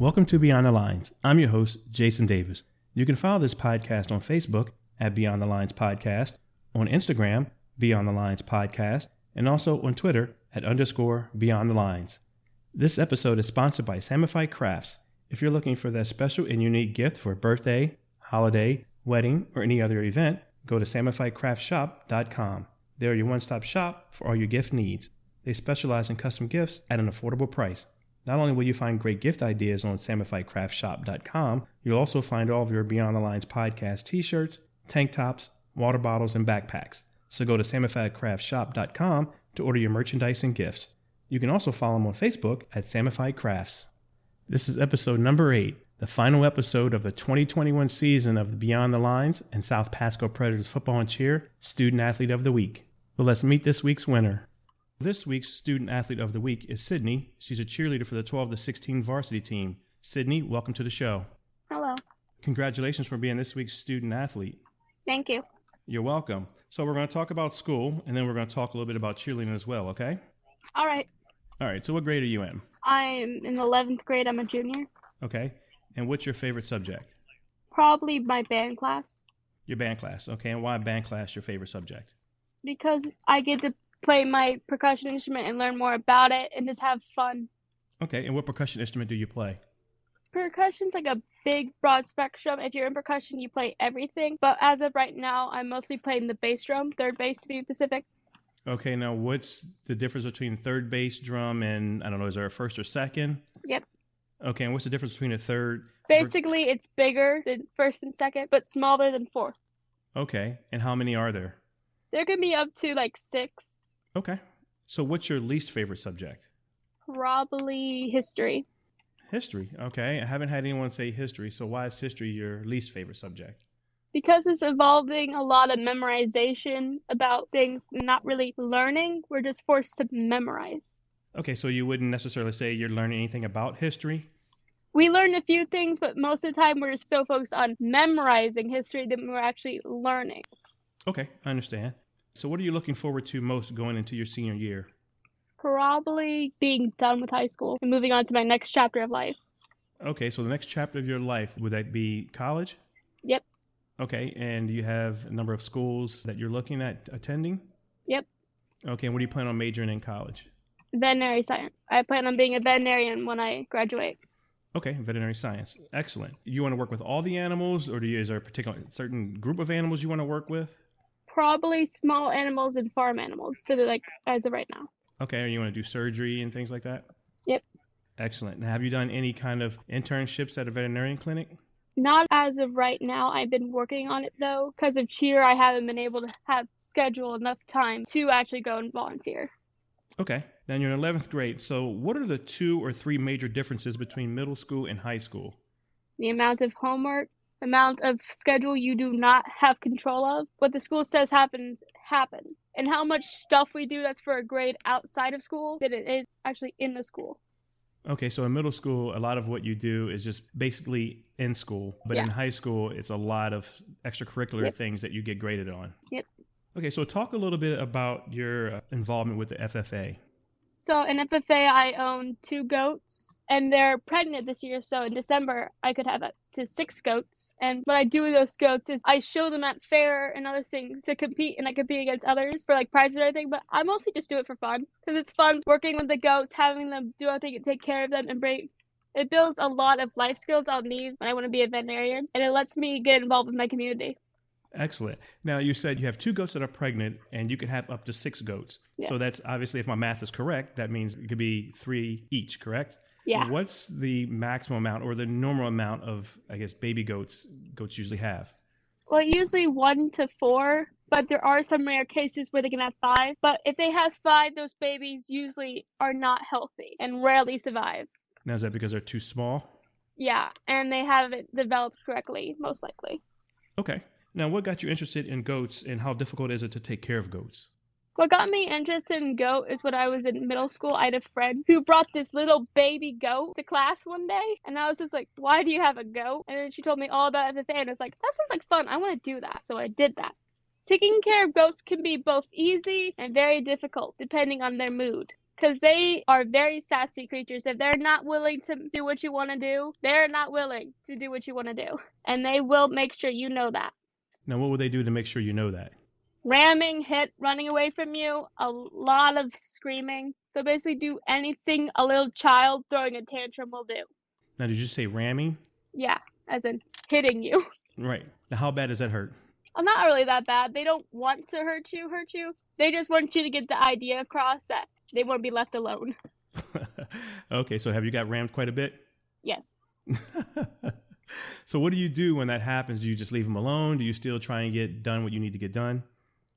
Welcome to Beyond the Lines. I'm your host, Jason Davis. You can follow this podcast on Facebook at Beyond the Lines Podcast, on Instagram, Beyond the Lines Podcast, and also on Twitter at underscore Beyond the Lines. This episode is sponsored by Samify Crafts. If you're looking for that special and unique gift for a birthday, holiday, wedding, or any other event, go to samifycraftshop.com. They're your one stop shop for all your gift needs. They specialize in custom gifts at an affordable price. Not only will you find great gift ideas on samifycraftshop.com, you'll also find all of your Beyond the Lines podcast t shirts, tank tops, water bottles, and backpacks. So go to samifycraftshop.com to order your merchandise and gifts. You can also follow them on Facebook at Samify Crafts. This is episode number eight, the final episode of the 2021 season of the Beyond the Lines and South Pasco Predators Football and Cheer Student Athlete of the Week. So let's meet this week's winner. This week's Student Athlete of the Week is Sydney. She's a cheerleader for the 12 to 16 varsity team. Sydney, welcome to the show. Hello. Congratulations for being this week's Student Athlete. Thank you. You're welcome. So we're going to talk about school, and then we're going to talk a little bit about cheerleading as well, okay? All right. All right, so what grade are you in? I'm in the 11th grade. I'm a junior. Okay. And what's your favorite subject? Probably my band class Your band class. Okay, and why band class your favorite subject? because I get to play my percussion instrument and learn more about it and just have fun. Okay, and what percussion instrument do you play? Percussion's like a big, broad spectrum. If you're in percussion, you play everything. But as of right now, I'm mostly playing the bass drum, third bass to be specific. Okay, now what's the difference between third bass drum and I don't know, is there a first or second? Yep. Okay, and what's the difference between a third? Basically, it's bigger than first and second, but smaller than fourth. Okay, and how many are there? There could be up to like six. Okay. So what's your least favorite subject? Probably history. History. Okay, I haven't had anyone say history, so why is history your least favorite subject? because it's involving a lot of memorization about things not really learning we're just forced to memorize Okay, so you wouldn't necessarily say you're learning anything about history? we learn a few things but most of the time we're so focused on memorizing history that we're actually learning Okay, I understand. So what are you looking forward to most going into your senior year? probably being done with high school and moving on to my next chapter of life Okay, so the next chapter of your life, would that be college? yep Okay, and you have a number of schools that you're looking at attending? Yep. Okay, and what do you plan on majoring in college? veterinary science i plan on being a veterinarian when i graduate Okay, veterinary science. Excellent. You want to work with all the animals, or do you, is there a particular certain group of animals you want to work with? Probably small animals and farm animals for the like as of right now Okay, or you want to do surgery and things like that? Yep. Excellent. Now, have you done any kind of internships at a veterinarian clinic? Not as of right now. I've been working on it though. Because of cheer, I haven't been able to have schedule enough time to actually go and volunteer. Okay. Now you're in 11th grade. So, what are the two or three major differences between middle school and high school? The amount of homework, amount of schedule you do not have control of. What the school says happens, happen. And how much stuff we do that's for a grade outside of school that it is actually in the school. Okay, so in middle school, a lot of what you do is just basically in school, but in high school, it's a lot of extracurricular Yep. things that you get graded on. Yep. Okay, so talk a little bit about your uh, involvement with the FFA. So in FFA, I own two goats, and they're pregnant this year. So in December, I could have up to six goats. And what I do with those goats is I show them at fair and other things to compete, and I compete against others for like prizes or anything. But I mostly just do it for fun because it's fun working with the goats, having them do everything and take care of them, and bring. It builds a lot of life skills I'll need when I want to be a veterinarian, and it lets me get involved with my community. Excellent. Now, you said you have two goats that are pregnant, and you can have up to six goats. Yeah. So that's obviously, if my math is correct, that means it could be three each, correct? Yeah. What's the maximum amount or the normal amount of, I guess, baby goats goats usually have? Well, usually one to four, but there are some rare cases where they can have five. But if they have five, those babies usually are not healthy and rarely survive. Now, is that because they're too small? Yeah, and they haven't developed correctly, most likely. Okay. Now, what got you interested in goats, and how difficult is it to take care of goats? What got me interested in goat is when I was in middle school. I had a friend who brought this little baby goat to class one day, and I was just like, "Why do you have a goat?" And then she told me all about FFA, and I was like, "That sounds like fun. I want to do that." So I did that. Taking care of goats can be both easy and very difficult depending on their mood. because they are very sassy creatures. If they're not willing to do what you want to do, they're not willing to do what you want to do. And they will make sure you know that. Now, what will they do to make sure you know that? Ramming, hit, running away from you, a lot of screaming. So basically, do anything a little child throwing a tantrum will do. Now, did you say ramming? Yeah, as in hitting you. Right. Now, how bad does that hurt? I'm not really that bad. They don't want to hurt you, hurt you. They just want you to get the idea across that they want to be left alone. okay, so have you got rammed quite a bit? Yes. so what do you do when that happens? Do you just leave them alone? Do you still try and get done what you need to get done?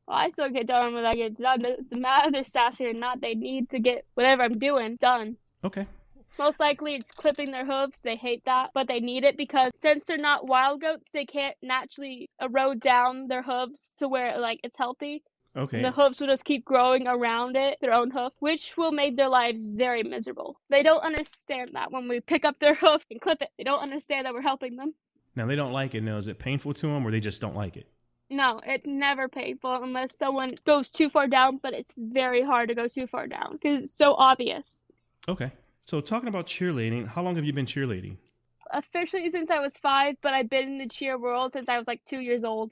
Well, I still get done when I get done. Doesn't matter if they're sassy or not. They need to get whatever I'm doing done. Okay. Most likely it's clipping their hooves. They hate that, but they need it because since they're not wild goats, they can't naturally erode down their hooves to where like it's healthy. Okay. The hooves will just keep growing around it, their own hoof, which will make their lives very miserable. They don't understand that when we pick up their hoof and clip it. They don't understand that we're helping them. Now they don't like it. Now is it painful to them, or they just don't like it? No, it's never painful unless someone goes too far down, but it's very hard to go too far down because it's so obvious. Okay. So talking about cheerleading, how long have you been cheerleading? Officially since I was five, but I've been in the cheer world since I was like two years old.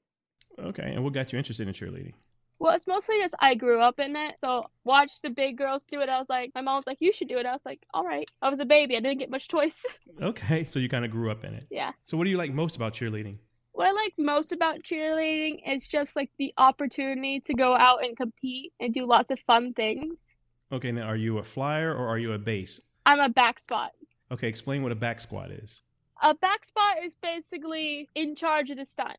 Okay, and what got you interested in cheerleading? Well, it's mostly just I grew up in it. So watched the big girls do it. I was like, my mom was like, you should do it. I was like, all right. I was a baby. I didn't get much choice. okay, so you kind of grew up in it. yeah. So what do you like most about cheerleading? What I like most about cheerleading is just like the opportunity to go out and compete and do lots of fun things. Okay, now are you a flyer or are you a base? I'm a back spot. Okay, explain what a back spot is. A back spot is basically in charge of the stunt.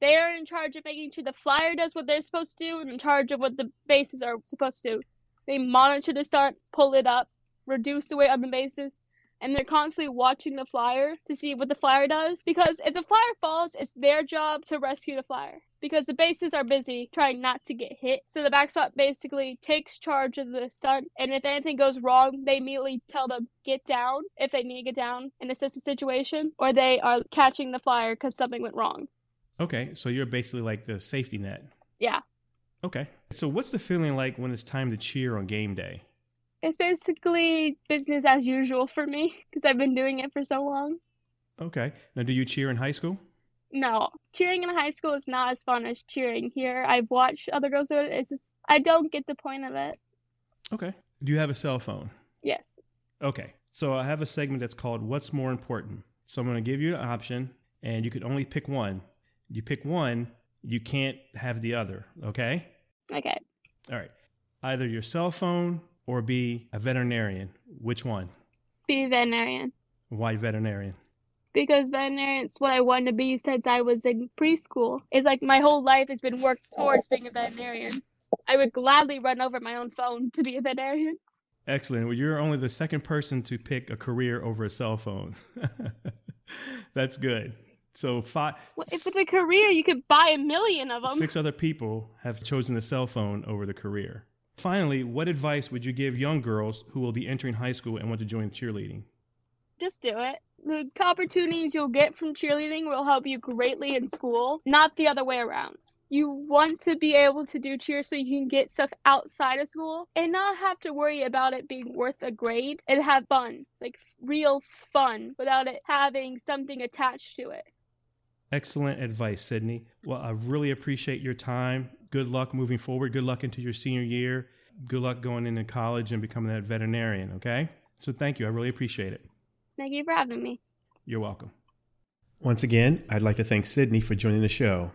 They are in charge of making sure the flyer does what they're supposed to do and in charge of what the bases are supposed to do. They monitor the stunt, pull it up, reduce the weight on the bases, and they're constantly watching the flyer to see what the flyer does. Because if the flyer falls, it's their job to rescue the flyer. Because the bases are busy trying not to get hit. So the back spot basically takes charge of the stunt, and if anything goes wrong, they immediately tell them get down if they need to get down and assess the situation, or they are catching the flyer because something went wrong. Okay, so you're basically like the safety net. Yeah. Okay. So what's the feeling like when it's time to cheer on game day? It's basically business as usual for me because I've been doing it for so long. Okay. Now, do you cheer in high school? No, cheering in high school is not as fun as cheering here. I've watched other girls do it. It's just I don't get the point of it. Okay. Do you have a cell phone? Yes. Okay. So I have a segment that's called What's More Important. So I'm going to give you an option, and you can only pick one. You pick one, you can't have the other. Okay? Okay. All right. Either your cell phone or be a veterinarian. Which one? Be a veterinarian. Why veterinarian? Because veterinarian's what I wanted to be since I was in preschool. It's like my whole life has been worked towards being a veterinarian. I would gladly run over my own phone to be a veterinarian. Excellent. Well, you're only the second person to pick a career over a cell phone. That's good. So five. Well, if it's a career, you could buy a million of them. Six other people have chosen the cell phone over the career. Finally, what advice would you give young girls who will be entering high school and want to join cheerleading? Just do it. The opportunities you'll get from cheerleading will help you greatly in school, not the other way around. You want to be able to do cheer so you can get stuff outside of school and not have to worry about it being worth a grade and have fun, like real fun, without it having something attached to it. Excellent advice, Sydney. Well, I really appreciate your time. Good luck moving forward. Good luck into your senior year. Good luck going into college and becoming that veterinarian, okay? So thank you. I really appreciate it. Thank you for having me. You're welcome. Once again, I'd like to thank Sydney for joining the show.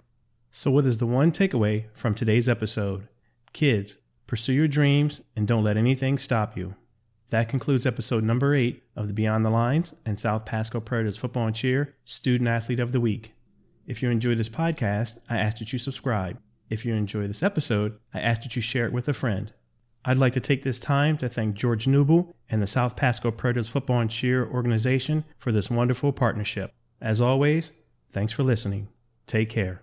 So, what is the one takeaway from today's episode? Kids, pursue your dreams and don't let anything stop you. That concludes episode number eight of the Beyond the Lines and South Pasco Predators Football and Cheer Student Athlete of the Week. If you enjoy this podcast, I ask that you subscribe. If you enjoy this episode, I ask that you share it with a friend. I'd like to take this time to thank George Newble and the South Pasco Predators Football and Cheer organization for this wonderful partnership. As always, thanks for listening. Take care.